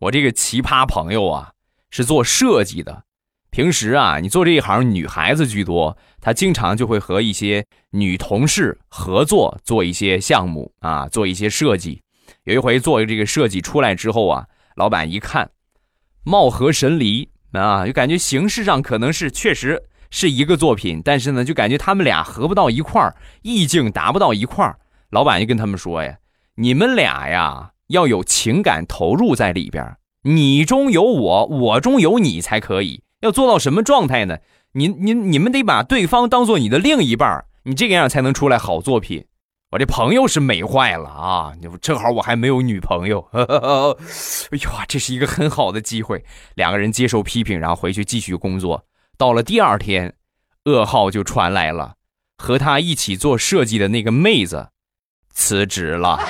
我这个奇葩朋友啊，是做设计的。平时啊，你做这一行，女孩子居多，她经常就会和一些女同事合作做一些项目啊，做一些设计。有一回做这个设计出来之后啊，老板一看，貌合神离啊，就感觉形式上可能是确实是一个作品，但是呢，就感觉他们俩合不到一块儿，意境达不到一块儿。老板就跟他们说呀：“你们俩呀。”要有情感投入在里边，你中有我，我中有你才可以。要做到什么状态呢？你、你、你们得把对方当做你的另一半，你这个样才能出来好作品。我这朋友是美坏了啊！正好我还没有女朋友，哎呦，这是一个很好的机会。两个人接受批评，然后回去继续工作。到了第二天，噩耗就传来了，和他一起做设计的那个妹子辞职了。